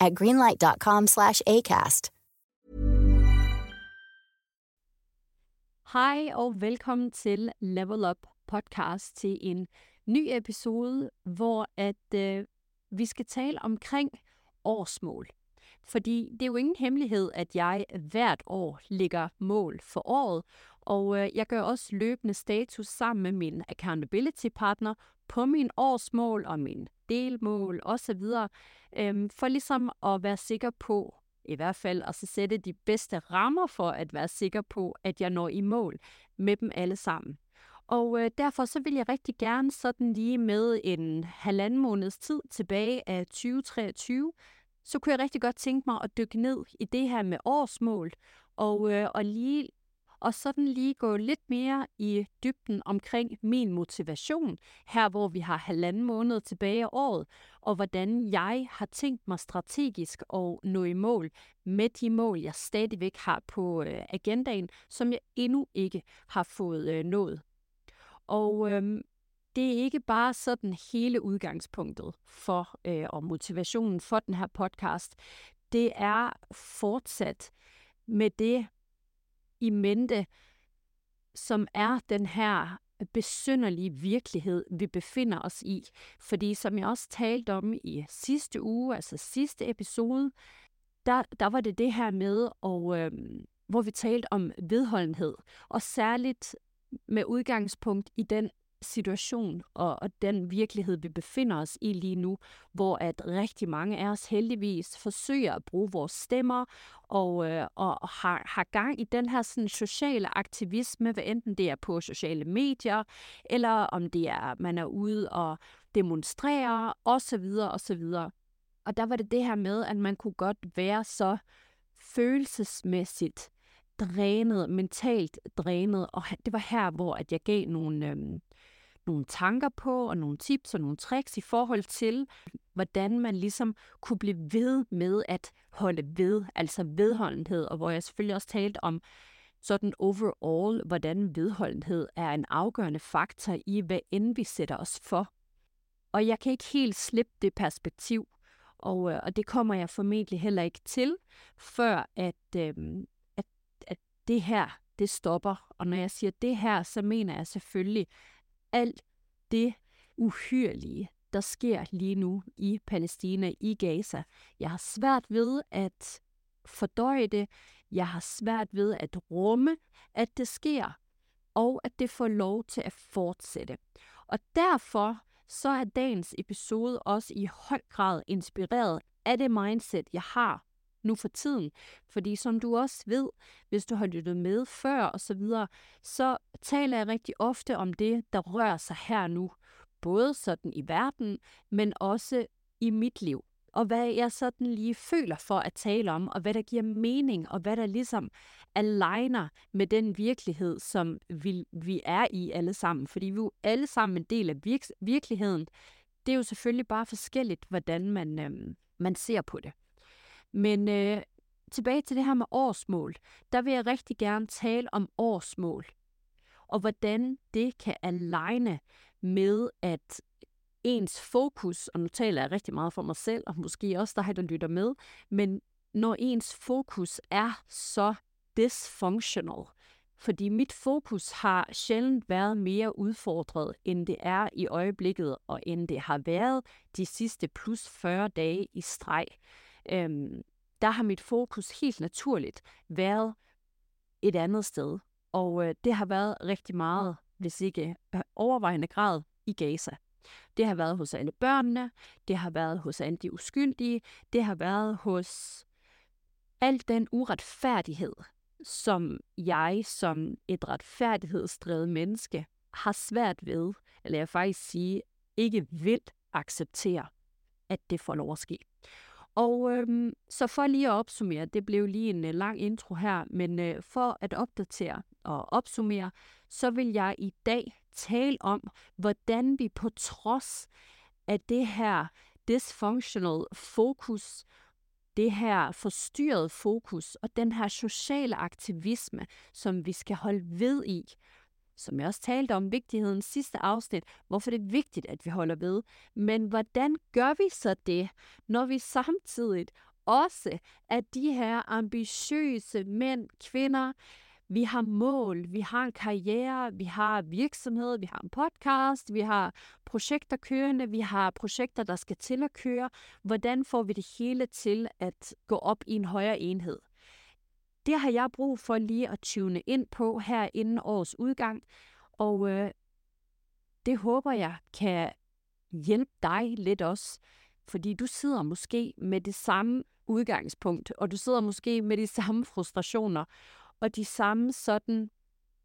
at greenlight.com/acast. Hej og velkommen til Level Up podcast til en ny episode, hvor at øh, vi skal tale omkring årsmål. Fordi det er jo ingen hemmelighed, at jeg hvert år ligger mål for året, og øh, jeg gør også løbende status sammen med min accountability partner på min årsmål og min delmål osv., øhm, for ligesom at være sikker på, i hvert fald at så sætte de bedste rammer for at være sikker på, at jeg når i mål med dem alle sammen. Og øh, derfor så vil jeg rigtig gerne sådan lige med en halvanden måneds tid tilbage af 2023, så kunne jeg rigtig godt tænke mig at dykke ned i det her med årsmål, og, øh, og lige og sådan lige gå lidt mere i dybden omkring min motivation, her hvor vi har halvanden måned tilbage af året, og hvordan jeg har tænkt mig strategisk at nå i mål med de mål, jeg stadigvæk har på øh, agendaen, som jeg endnu ikke har fået øh, nået. Og øhm, det er ikke bare sådan hele udgangspunktet for øh, og motivationen for den her podcast. Det er fortsat med det i mente, som er den her besynderlige virkelighed, vi befinder os i. Fordi som jeg også talte om i sidste uge, altså sidste episode, der, der var det det her med, og, øh, hvor vi talte om vedholdenhed, og særligt med udgangspunkt i den situation og, og den virkelighed, vi befinder os i lige nu, hvor at rigtig mange af os heldigvis forsøger at bruge vores stemmer og, øh, og har, har gang i den her sådan, sociale aktivisme, hvad enten det er på sociale medier, eller om det er, man er ude og demonstrere osv. osv. Og der var det det her med, at man kunne godt være så følelsesmæssigt drænet, mentalt drænet, og det var her, hvor at jeg gav nogle, øhm, nogle tanker på, og nogle tips og nogle tricks i forhold til, hvordan man ligesom kunne blive ved med at holde ved, altså vedholdenhed, og hvor jeg selvfølgelig også talte om sådan overall, hvordan vedholdenhed er en afgørende faktor i, hvad end vi sætter os for. Og jeg kan ikke helt slippe det perspektiv, og, øh, og det kommer jeg formentlig heller ikke til, før at, øh, at, at det her, det stopper. Og når jeg siger det her, så mener jeg selvfølgelig alt det uhyrlige, der sker lige nu i Palæstina, i Gaza. Jeg har svært ved at fordøje det. Jeg har svært ved at rumme, at det sker, og at det får lov til at fortsætte. Og derfor så er dagens episode også i høj grad inspireret af det mindset, jeg har nu for tiden. Fordi som du også ved, hvis du har lyttet med før og så videre, så taler jeg rigtig ofte om det, der rører sig her nu. Både sådan i verden, men også i mit liv. Og hvad jeg sådan lige føler for at tale om, og hvad der giver mening, og hvad der ligesom aligner med den virkelighed, som vi, vi er i alle sammen. Fordi vi er jo alle sammen en del af virk- virkeligheden. Det er jo selvfølgelig bare forskelligt, hvordan man, øh, man ser på det. Men øh, tilbage til det her med årsmål. Der vil jeg rigtig gerne tale om årsmål. Og hvordan det kan aligne med, at ens fokus, og nu taler jeg rigtig meget for mig selv, og måske også dig, der lytter med, men når ens fokus er så dysfunctional, fordi mit fokus har sjældent været mere udfordret, end det er i øjeblikket, og end det har været de sidste plus 40 dage i streg. øhm, der har mit fokus helt naturligt været et andet sted. Og øh, det har været rigtig meget, hvis ikke øh, overvejende grad, i Gaza. Det har været hos alle børnene, det har været hos alle de uskyldige, det har været hos al den uretfærdighed, som jeg som et retfærdighedsdrevet menneske har svært ved, eller jeg faktisk sige, ikke vil acceptere, at det får lov at ske. Og øhm, så for lige at opsummere, det blev lige en øh, lang intro her, men øh, for at opdatere og opsummere, så vil jeg i dag tale om, hvordan vi på trods af det her dysfunctional fokus, det her forstyrrede fokus og den her sociale aktivisme, som vi skal holde ved i, som jeg også talte om vigtigheden sidste afsnit, hvorfor det er vigtigt, at vi holder ved. Men hvordan gør vi så det, når vi samtidig også er de her ambitiøse mænd, kvinder, vi har mål, vi har en karriere, vi har virksomhed, vi har en podcast, vi har projekter kørende, vi har projekter, der skal til at køre. Hvordan får vi det hele til at gå op i en højere enhed? Det har jeg brug for lige at tune ind på her inden årets udgang, og øh, det håber jeg kan hjælpe dig lidt også, fordi du sidder måske med det samme udgangspunkt, og du sidder måske med de samme frustrationer, og de samme sådan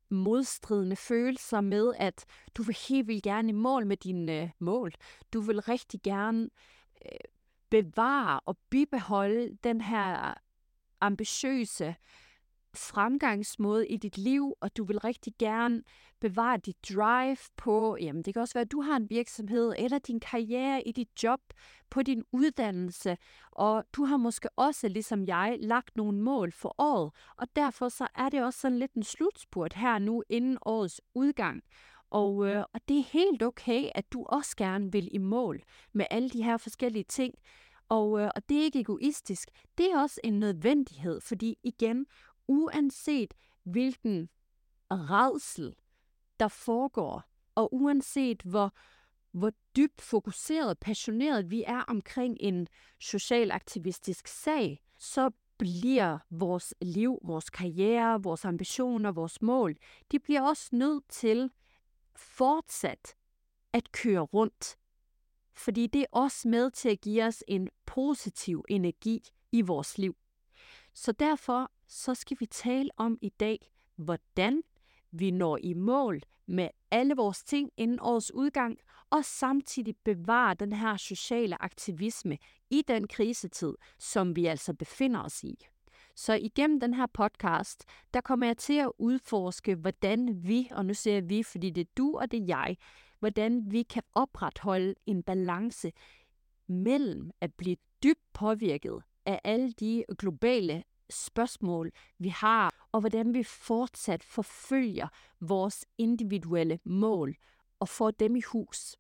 modstridende følelser med, at du vil helt vildt gerne i mål med dine øh, mål. Du vil rigtig gerne øh, bevare og bibeholde den her ambitiøse fremgangsmåde i dit liv, og du vil rigtig gerne bevare dit drive på, jamen det kan også være, at du har en virksomhed, eller din karriere i dit job, på din uddannelse, og du har måske også, ligesom jeg, lagt nogle mål for året, og derfor så er det også sådan lidt en slutspurt her nu, inden årets udgang. Og, øh, og det er helt okay, at du også gerne vil i mål med alle de her forskellige ting, og, øh, og det er ikke egoistisk. Det er også en nødvendighed, fordi igen, uanset hvilken redsel, der foregår, og uanset hvor, hvor dybt fokuseret, passioneret vi er omkring en social aktivistisk sag, så bliver vores liv, vores karriere, vores ambitioner, vores mål, de bliver også nødt til fortsat at køre rundt fordi det er også med til at give os en positiv energi i vores liv. Så derfor så skal vi tale om i dag, hvordan vi når i mål med alle vores ting inden årets udgang, og samtidig bevare den her sociale aktivisme i den krisetid, som vi altså befinder os i. Så igennem den her podcast, der kommer jeg til at udforske, hvordan vi, og nu ser jeg vi, fordi det er du og det er jeg, hvordan vi kan opretholde en balance mellem at blive dybt påvirket af alle de globale spørgsmål, vi har, og hvordan vi fortsat forfølger vores individuelle mål og får dem i hus.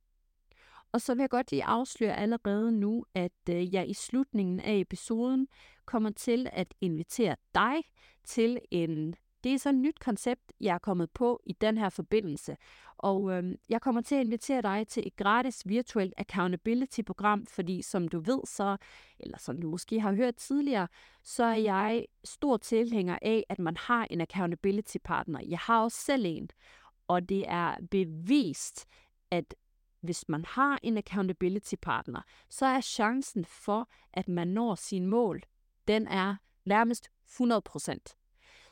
Og så vil jeg godt lige afsløre allerede nu, at øh, jeg i slutningen af episoden kommer til at invitere dig til en det er så et nyt koncept, jeg er kommet på i den her forbindelse. Og øh, jeg kommer til at invitere dig til et gratis virtuelt accountability-program, fordi som du ved så, eller som du måske har hørt tidligere, så er jeg stor tilhænger af, at man har en accountability-partner. Jeg har også selv en, og det er bevist, at hvis man har en accountability partner, så er chancen for, at man når sine mål, den er nærmest 100%.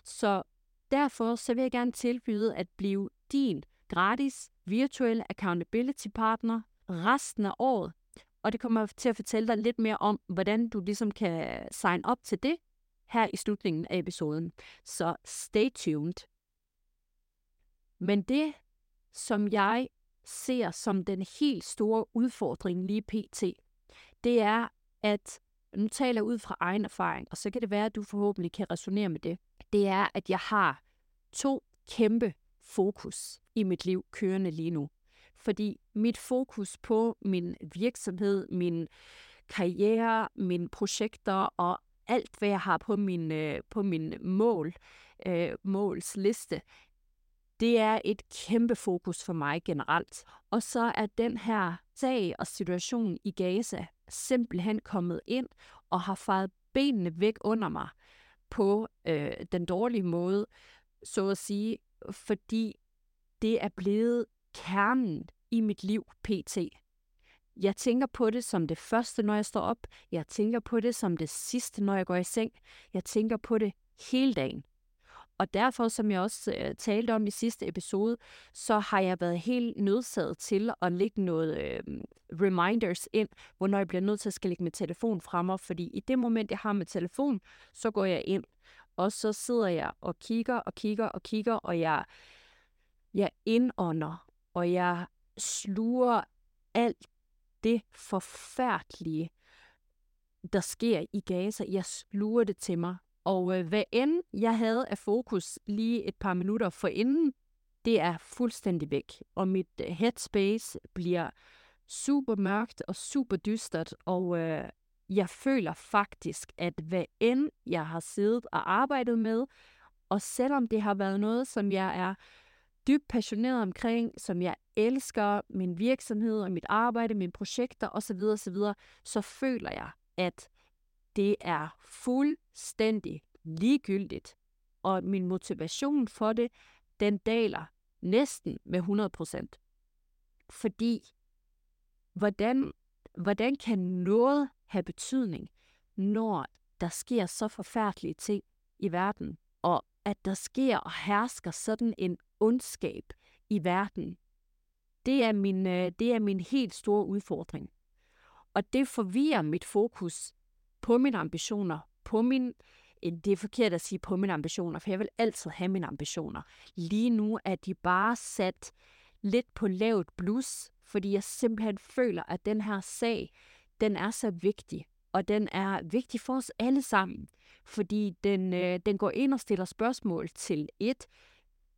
Så Derfor så vil jeg gerne tilbyde at blive din gratis virtuelle accountability partner resten af året. Og det kommer til at fortælle dig lidt mere om, hvordan du ligesom kan sign op til det her i slutningen af episoden. Så stay tuned. Men det, som jeg ser som den helt store udfordring lige pt, det er, at nu taler jeg ud fra egen erfaring, og så kan det være, at du forhåbentlig kan resonere med det det er, at jeg har to kæmpe fokus i mit liv kørende lige nu. Fordi mit fokus på min virksomhed, min karriere, mine projekter og alt, hvad jeg har på min, øh, på min mål, øh, målsliste, det er et kæmpe fokus for mig generelt. Og så er den her sag og situation i Gaza simpelthen kommet ind og har fejet benene væk under mig på øh, den dårlige måde, så at sige, fordi det er blevet kernen i mit liv pt. Jeg tænker på det som det første, når jeg står op. Jeg tænker på det som det sidste, når jeg går i seng. Jeg tænker på det hele dagen. Og derfor, som jeg også øh, talte om i sidste episode, så har jeg været helt nødsaget til at lægge noget øh, reminders ind, hvornår jeg bliver nødt til at skal lægge min telefon fremme, fordi i det moment, jeg har med telefon, så går jeg ind, og så sidder jeg og kigger og kigger og kigger, og jeg, jeg indånder, og jeg sluger alt det forfærdelige, der sker i Gaza. Jeg sluger det til mig. Og øh, hvad end jeg havde af fokus lige et par minutter forinden, det er fuldstændig væk. Og mit øh, headspace bliver super mørkt og super dystert, og øh, jeg føler faktisk, at hvad end jeg har siddet og arbejdet med, og selvom det har været noget, som jeg er dybt passioneret omkring, som jeg elsker, min virksomhed og mit arbejde, mine projekter osv., osv., så føler jeg, at det er fuldstændig ligegyldigt. Og min motivation for det, den daler næsten med 100%. Fordi, hvordan, hvordan kan noget have betydning, når der sker så forfærdelige ting i verden, og at der sker og hersker sådan en ondskab i verden, det er min, øh, det er min helt store udfordring. Og det forvirrer mit fokus på mine ambitioner, på min, øh, det er forkert at sige på mine ambitioner, for jeg vil altid have mine ambitioner. Lige nu er de bare sat lidt på lavt blus, fordi jeg simpelthen føler, at den her sag, den er så vigtig, og den er vigtig for os alle sammen, fordi den, øh, den går ind og stiller spørgsmål til et,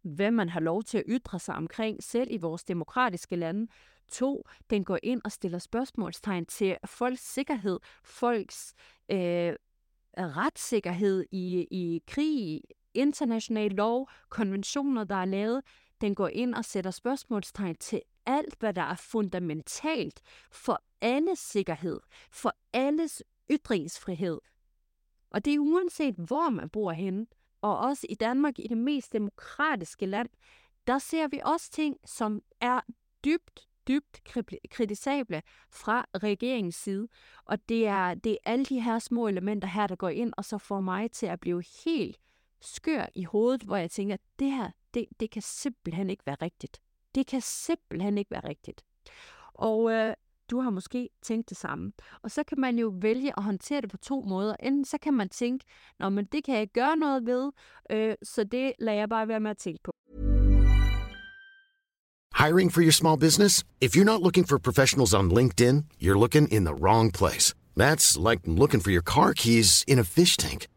hvad man har lov til at ytre sig omkring, selv i vores demokratiske lande. To, den går ind og stiller spørgsmålstegn til folks sikkerhed, folks øh, retssikkerhed i, i krig, international lov, konventioner, der er lavet. Den går ind og sætter spørgsmålstegn til alt, hvad der er fundamentalt for alles sikkerhed, for alles ytringsfrihed. Og det er uanset, hvor man bor henne og også i Danmark, i det mest demokratiske land, der ser vi også ting, som er dybt, dybt kritisable fra regeringens side. Og det er, det er alle de her små elementer her, der går ind, og så får mig til at blive helt skør i hovedet, hvor jeg tænker, det her, det, det kan simpelthen ikke være rigtigt. Det kan simpelthen ikke være rigtigt. Og øh, du har måske tænkt det samme. Og så kan man jo vælge at håndtere det på to måder. Enten så kan man tænke, Nå, men det kan jeg gøre noget ved, øh, så det lader jeg bare være med at tænke på. Hiring for your small business? If you're not looking for professionals on LinkedIn, you're looking in the wrong place. That's like looking for your car keys in a fish tank.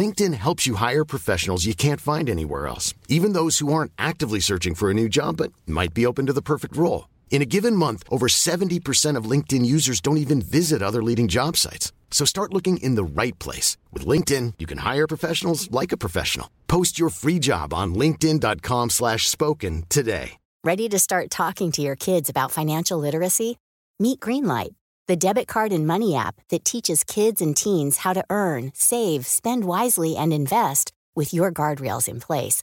LinkedIn helps you hire professionals you can't find anywhere else, even those who aren't actively searching for a new job but might be open to the perfect role. In a given month, over 70% of LinkedIn users don't even visit other leading job sites. So start looking in the right place. With LinkedIn, you can hire professionals like a professional. Post your free job on linkedin.com slash spoken today. Ready to start talking to your kids about financial literacy? Meet Greenlight, the debit card and money app that teaches kids and teens how to earn, save, spend wisely, and invest with your guardrails in place.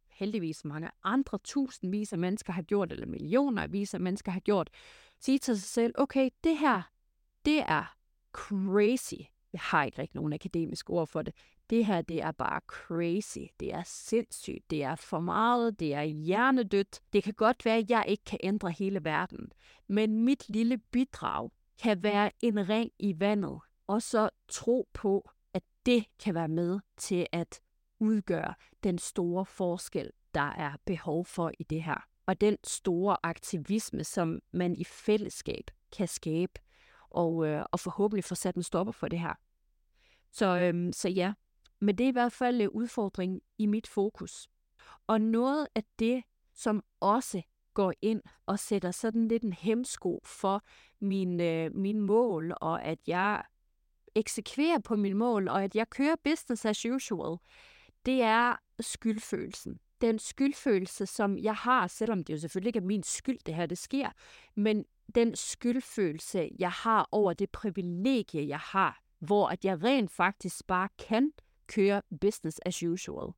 heldigvis mange andre tusindvis af mennesker har gjort, eller millioner af mennesker har gjort, sige til sig selv, okay, det her, det er crazy. Jeg har ikke rigtig nogen akademisk ord for det. Det her, det er bare crazy. Det er sindssygt. Det er for meget. Det er hjernedødt. Det kan godt være, at jeg ikke kan ændre hele verden. Men mit lille bidrag kan være en ring i vandet. Og så tro på, at det kan være med til at udgøre den store forskel, der er behov for i det her. Og den store aktivisme, som man i fællesskab kan skabe og, øh, og forhåbentlig få sat en stopper for det her. Så, øhm, så ja, Men det er i hvert fald en udfordring i mit fokus. Og noget af det, som også går ind og sætter sådan lidt en hemsko for min, øh, min mål, og at jeg eksekverer på min mål, og at jeg kører business as usual, det er skyldfølelsen. Den skyldfølelse, som jeg har, selvom det jo selvfølgelig ikke er min skyld, det her det sker, men den skyldfølelse, jeg har over det privilegie, jeg har, hvor at jeg rent faktisk bare kan køre business as usual.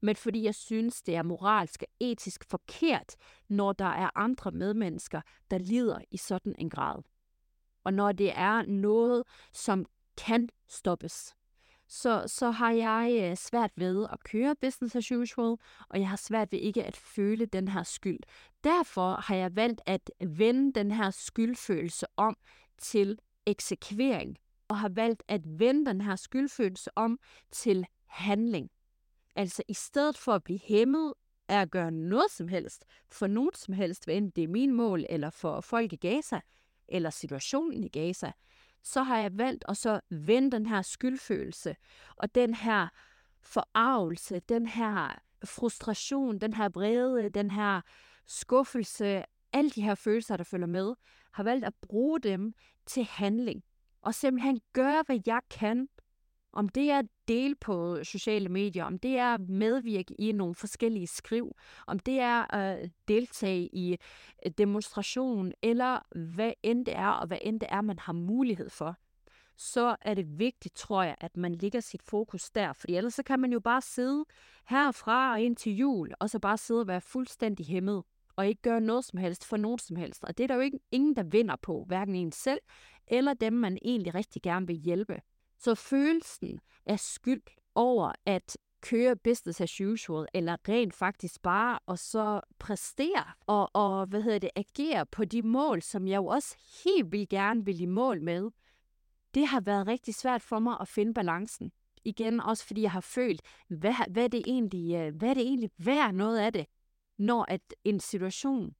Men fordi jeg synes, det er moralsk og etisk forkert, når der er andre medmennesker, der lider i sådan en grad. Og når det er noget, som kan stoppes, så, så har jeg øh, svært ved at køre business as usual, og jeg har svært ved ikke at føle den her skyld. Derfor har jeg valgt at vende den her skyldfølelse om til eksekvering, og har valgt at vende den her skyldfølelse om til handling. Altså i stedet for at blive hæmmet af at gøre noget som helst, for nogen som helst, hvad enten det er min mål, eller for folk i Gaza, eller situationen i Gaza, så har jeg valgt at så vende den her skyldfølelse, og den her forarvelse, den her frustration, den her vrede, den her skuffelse, alle de her følelser, der følger med, har valgt at bruge dem til handling. Og simpelthen gøre, hvad jeg kan om det er at dele på sociale medier, om det er at medvirke i nogle forskellige skriv, om det er at deltage i øh, demonstration, eller hvad end det er, og hvad end det er, man har mulighed for, så er det vigtigt, tror jeg, at man ligger sit fokus der. Fordi ellers så kan man jo bare sidde herfra og ind til jul, og så bare sidde og være fuldstændig hæmmet, og ikke gøre noget som helst for nogen som helst. Og det er der jo ikke ingen, der vinder på, hverken en selv, eller dem, man egentlig rigtig gerne vil hjælpe. Så følelsen af skyld over at køre business as usual, eller rent faktisk bare og så præstere og, og hvad hedder det, agere på de mål, som jeg jo også helt vildt gerne vil i mål med, det har været rigtig svært for mig at finde balancen. Igen også fordi jeg har følt, hvad, hvad, er det egentlig, øh, hvad er det egentlig værd noget af det, når at en situation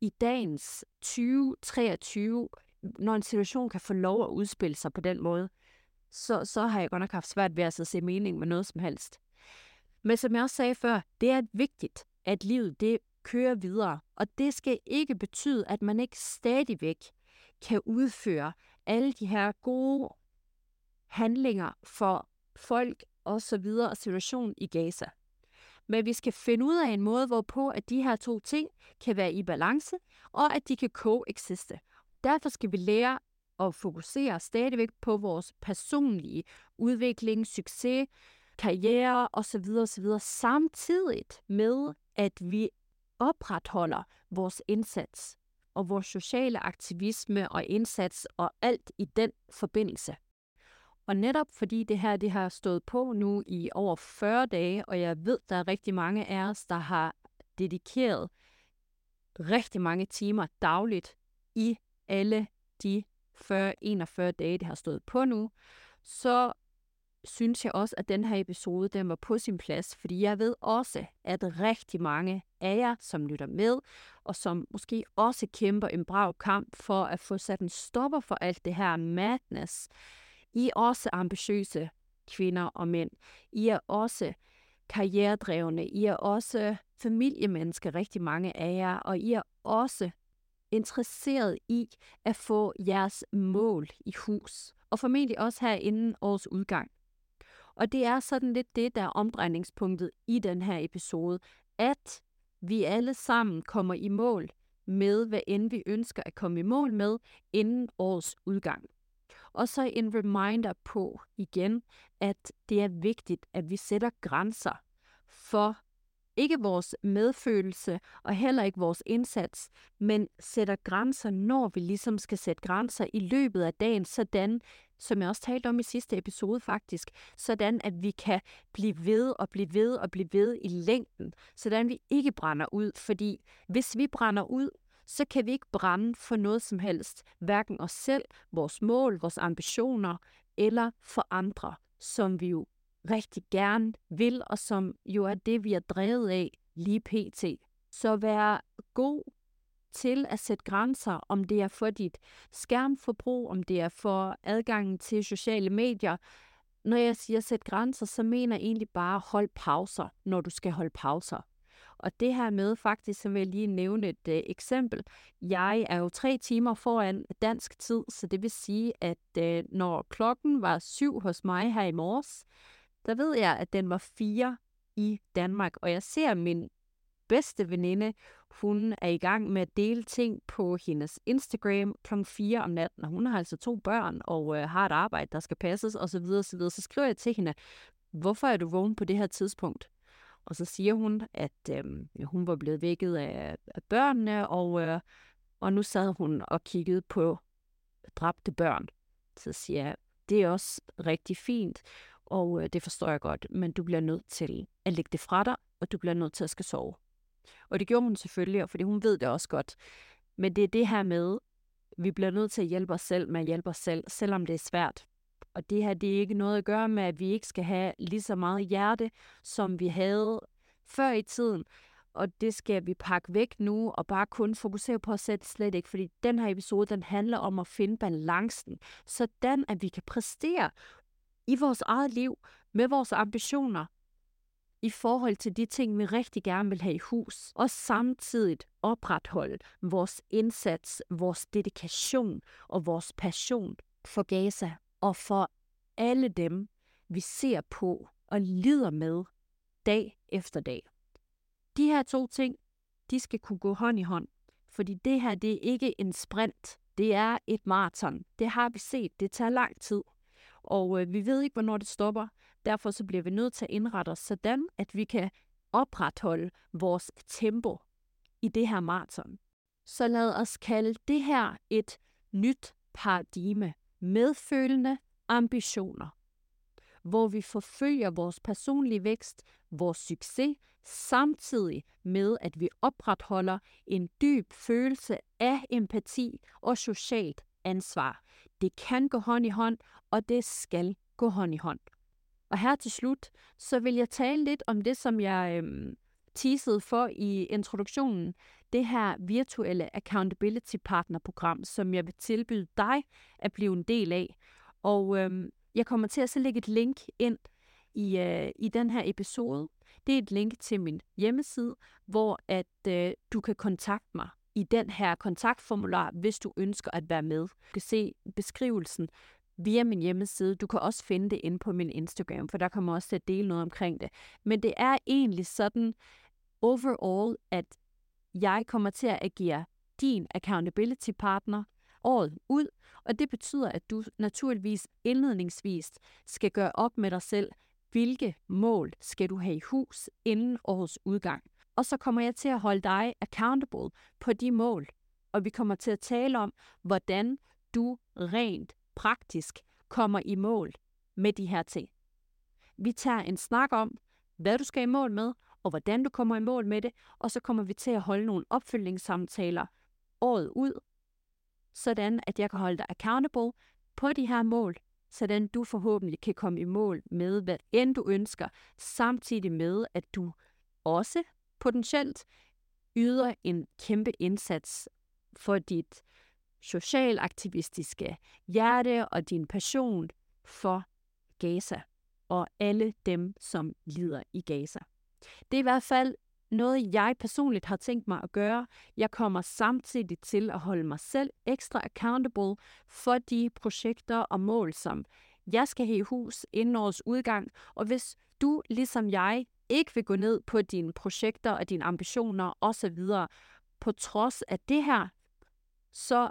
i dagens 2023, når en situation kan få lov at udspille sig på den måde, så, så har jeg godt nok haft svært ved at altså, se mening med noget som helst. Men som jeg også sagde før, det er vigtigt, at livet det kører videre. Og det skal ikke betyde, at man ikke stadigvæk kan udføre alle de her gode handlinger for folk og så videre og situationen i Gaza. Men vi skal finde ud af en måde, hvorpå at de her to ting kan være i balance, og at de kan coexiste. Derfor skal vi lære og fokuserer stadigvæk på vores personlige udvikling, succes, karriere osv. osv. samtidig med, at vi opretholder vores indsats og vores sociale aktivisme og indsats og alt i den forbindelse. Og netop fordi det her det har stået på nu i over 40 dage, og jeg ved, der er rigtig mange af os, der har dedikeret rigtig mange timer dagligt i alle de 40-41 dage, det har stået på nu, så synes jeg også, at den her episode den var på sin plads, fordi jeg ved også, at rigtig mange af jer, som lytter med, og som måske også kæmper en brav kamp for at få sat en stopper for alt det her madness, I er også ambitiøse kvinder og mænd. I er også karrieredrevne. I er også familiemennesker, rigtig mange af jer, og I er også interesseret i at få jeres mål i hus, og formentlig også her inden årets udgang. Og det er sådan lidt det, der er omdrejningspunktet i den her episode, at vi alle sammen kommer i mål med, hvad end vi ønsker at komme i mål med inden årets udgang. Og så en reminder på igen, at det er vigtigt, at vi sætter grænser for ikke vores medfølelse og heller ikke vores indsats, men sætter grænser, når vi ligesom skal sætte grænser i løbet af dagen, sådan, som jeg også talte om i sidste episode faktisk, sådan at vi kan blive ved og blive ved og blive ved i længden, sådan vi ikke brænder ud, fordi hvis vi brænder ud, så kan vi ikke brænde for noget som helst, hverken os selv, vores mål, vores ambitioner eller for andre, som vi jo rigtig gerne vil, og som jo er det, vi er drevet af lige pt. Så vær god til at sætte grænser, om det er for dit skærmforbrug, om det er for adgangen til sociale medier. når jeg siger sæt grænser, så mener jeg egentlig bare hold pauser, når du skal holde pauser. Og det her med faktisk, så vil jeg lige nævne et øh, eksempel. Jeg er jo tre timer foran dansk tid, så det vil sige, at øh, når klokken var syv hos mig her i morges, der ved jeg, at den var fire i Danmark. Og jeg ser min bedste veninde, hun er i gang med at dele ting på hendes Instagram kl. 4 om natten, og hun har altså to børn og øh, har et arbejde, der skal passes osv. osv. Så skriver jeg til hende, hvorfor er du vågen på det her tidspunkt? Og så siger hun, at øh, hun var blevet vækket af, af børnene, og, øh, og nu sad hun og kiggede på dræbte børn. Så siger jeg, det er også rigtig fint, og øh, det forstår jeg godt, men du bliver nødt til at lægge det fra dig, og du bliver nødt til at skal sove. Og det gjorde hun selvfølgelig, fordi hun ved det også godt. Men det er det her med, vi bliver nødt til at hjælpe os selv med at hjælpe os selv, selvom det er svært. Og det her, det er ikke noget at gøre med, at vi ikke skal have lige så meget hjerte, som vi havde før i tiden. Og det skal vi pakke væk nu, og bare kun fokusere på os selv slet ikke. Fordi den her episode, den handler om at finde balancen, sådan at vi kan præstere i vores eget liv med vores ambitioner, i forhold til de ting, vi rigtig gerne vil have i hus, og samtidig opretholde vores indsats, vores dedikation og vores passion for Gaza og for alle dem, vi ser på og lider med dag efter dag. De her to ting, de skal kunne gå hånd i hånd, fordi det her, det er ikke en sprint, det er et maraton. Det har vi set, det tager lang tid. Og øh, vi ved ikke, hvornår det stopper. Derfor så bliver vi nødt til at indrette os sådan, at vi kan opretholde vores tempo i det her maraton. Så lad os kalde det her et nyt paradigme. Medfølende ambitioner. Hvor vi forfølger vores personlige vækst, vores succes, samtidig med, at vi opretholder en dyb følelse af empati og socialt ansvar. Det kan gå hånd i hånd, og det skal gå hånd i hånd. Og her til slut, så vil jeg tale lidt om det, som jeg øhm, teasede for i introduktionen. Det her virtuelle accountability partner program, som jeg vil tilbyde dig at blive en del af. Og øhm, jeg kommer til at så lægge et link ind i, øh, i den her episode. Det er et link til min hjemmeside, hvor at øh, du kan kontakte mig i den her kontaktformular, hvis du ønsker at være med. Du kan se beskrivelsen via min hjemmeside. Du kan også finde det inde på min Instagram, for der kommer også til at dele noget omkring det. Men det er egentlig sådan overall, at jeg kommer til at agere din accountability partner året ud, og det betyder, at du naturligvis indledningsvis skal gøre op med dig selv, hvilke mål skal du have i hus inden årets udgang. Og så kommer jeg til at holde dig accountable på de mål, og vi kommer til at tale om, hvordan du rent praktisk kommer i mål med de her ting. Vi tager en snak om, hvad du skal i mål med, og hvordan du kommer i mål med det, og så kommer vi til at holde nogle opfølgningssamtaler året ud, sådan at jeg kan holde dig accountable på de her mål, sådan du forhåbentlig kan komme i mål med, hvad end du ønsker, samtidig med, at du også potentielt yder en kæmpe indsats for dit socialaktivistiske hjerte og din passion for Gaza og alle dem, som lider i Gaza. Det er i hvert fald noget, jeg personligt har tænkt mig at gøre. Jeg kommer samtidig til at holde mig selv ekstra accountable for de projekter og mål, som jeg skal have i hus inden årets udgang. Og hvis du, ligesom jeg, ikke vil gå ned på dine projekter og dine ambitioner osv., på trods af det her, så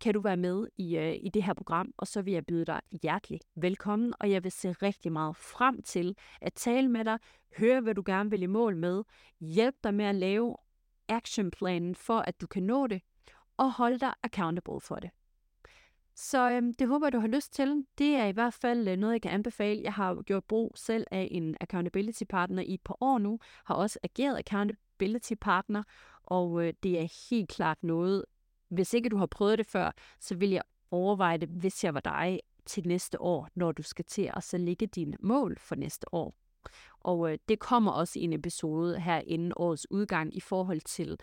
kan du være med i, øh, i det her program, og så vil jeg byde dig hjertelig velkommen, og jeg vil se rigtig meget frem til at tale med dig, høre, hvad du gerne vil i mål med, hjælpe dig med at lave actionplanen for, at du kan nå det, og holde dig accountable for det. Så øhm, det håber jeg, du har lyst til. Det er i hvert fald øh, noget, jeg kan anbefale. Jeg har gjort brug selv af en accountability partner i et par år nu, har også ageret accountability partner, og øh, det er helt klart noget, hvis ikke du har prøvet det før, så vil jeg overveje det, hvis jeg var dig, til næste år, når du skal til at så lægge dine mål for næste år. Og øh, det kommer også i en episode her inden årets udgang i forhold til,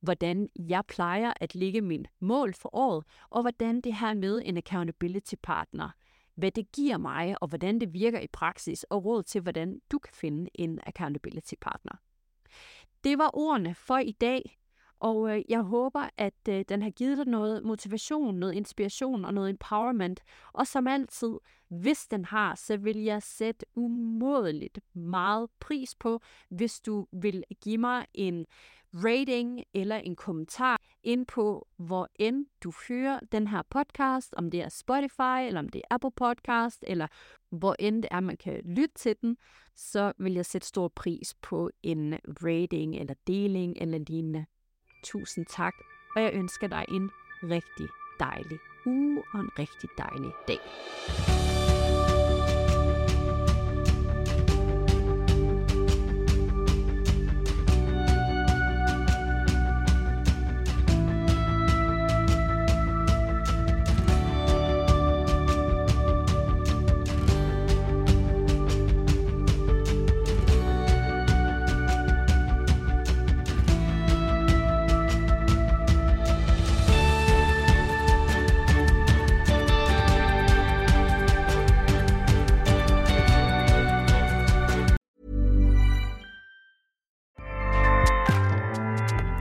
hvordan jeg plejer at ligge min mål for året, og hvordan det her med en accountability partner hvad det giver mig, og hvordan det virker i praksis, og råd til, hvordan du kan finde en accountability partner. Det var ordene for i dag. Og øh, jeg håber, at øh, den har givet dig noget motivation, noget inspiration og noget empowerment. Og som altid, hvis den har, så vil jeg sætte umådeligt meget pris på, hvis du vil give mig en rating eller en kommentar ind på, hvor end du hører den her podcast, om det er Spotify, eller om det er Apple Podcast, eller hvor end det er, man kan lytte til den, så vil jeg sætte stor pris på en rating eller deling eller lignende. Tusind tak, og jeg ønsker dig en rigtig dejlig uge og en rigtig dejlig dag.